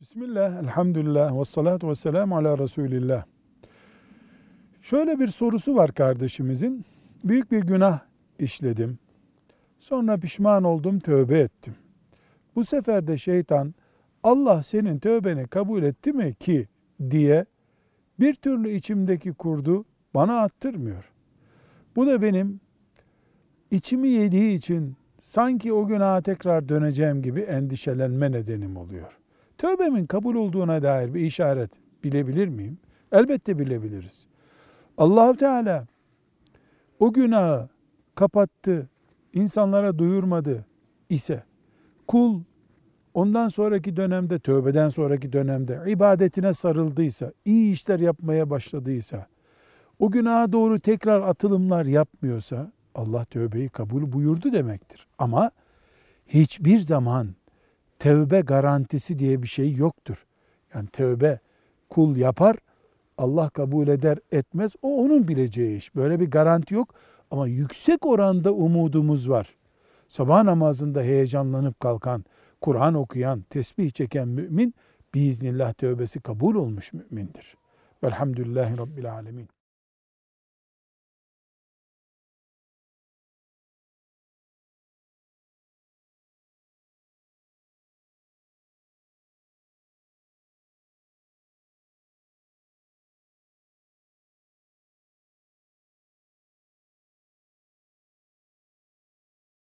Bismillah, elhamdülillah, ve salatu ve selamu ala Resulillah. Şöyle bir sorusu var kardeşimizin. Büyük bir günah işledim. Sonra pişman oldum, tövbe ettim. Bu sefer de şeytan Allah senin tövbeni kabul etti mi ki diye bir türlü içimdeki kurdu bana attırmıyor. Bu da benim içimi yediği için sanki o günaha tekrar döneceğim gibi endişelenme nedenim oluyor. Tövbemin kabul olduğuna dair bir işaret bilebilir miyim? Elbette bilebiliriz. Allahu Teala o günahı kapattı, insanlara duyurmadı ise kul ondan sonraki dönemde, tövbeden sonraki dönemde ibadetine sarıldıysa, iyi işler yapmaya başladıysa, o günaha doğru tekrar atılımlar yapmıyorsa Allah tövbeyi kabul buyurdu demektir. Ama hiçbir zaman tövbe garantisi diye bir şey yoktur. Yani tövbe kul yapar, Allah kabul eder etmez o onun bileceği iş. Böyle bir garanti yok ama yüksek oranda umudumuz var. Sabah namazında heyecanlanıp kalkan, Kur'an okuyan, tesbih çeken mümin biiznillah tövbesi kabul olmuş mümindir. Velhamdülillahi Rabbil Alemin.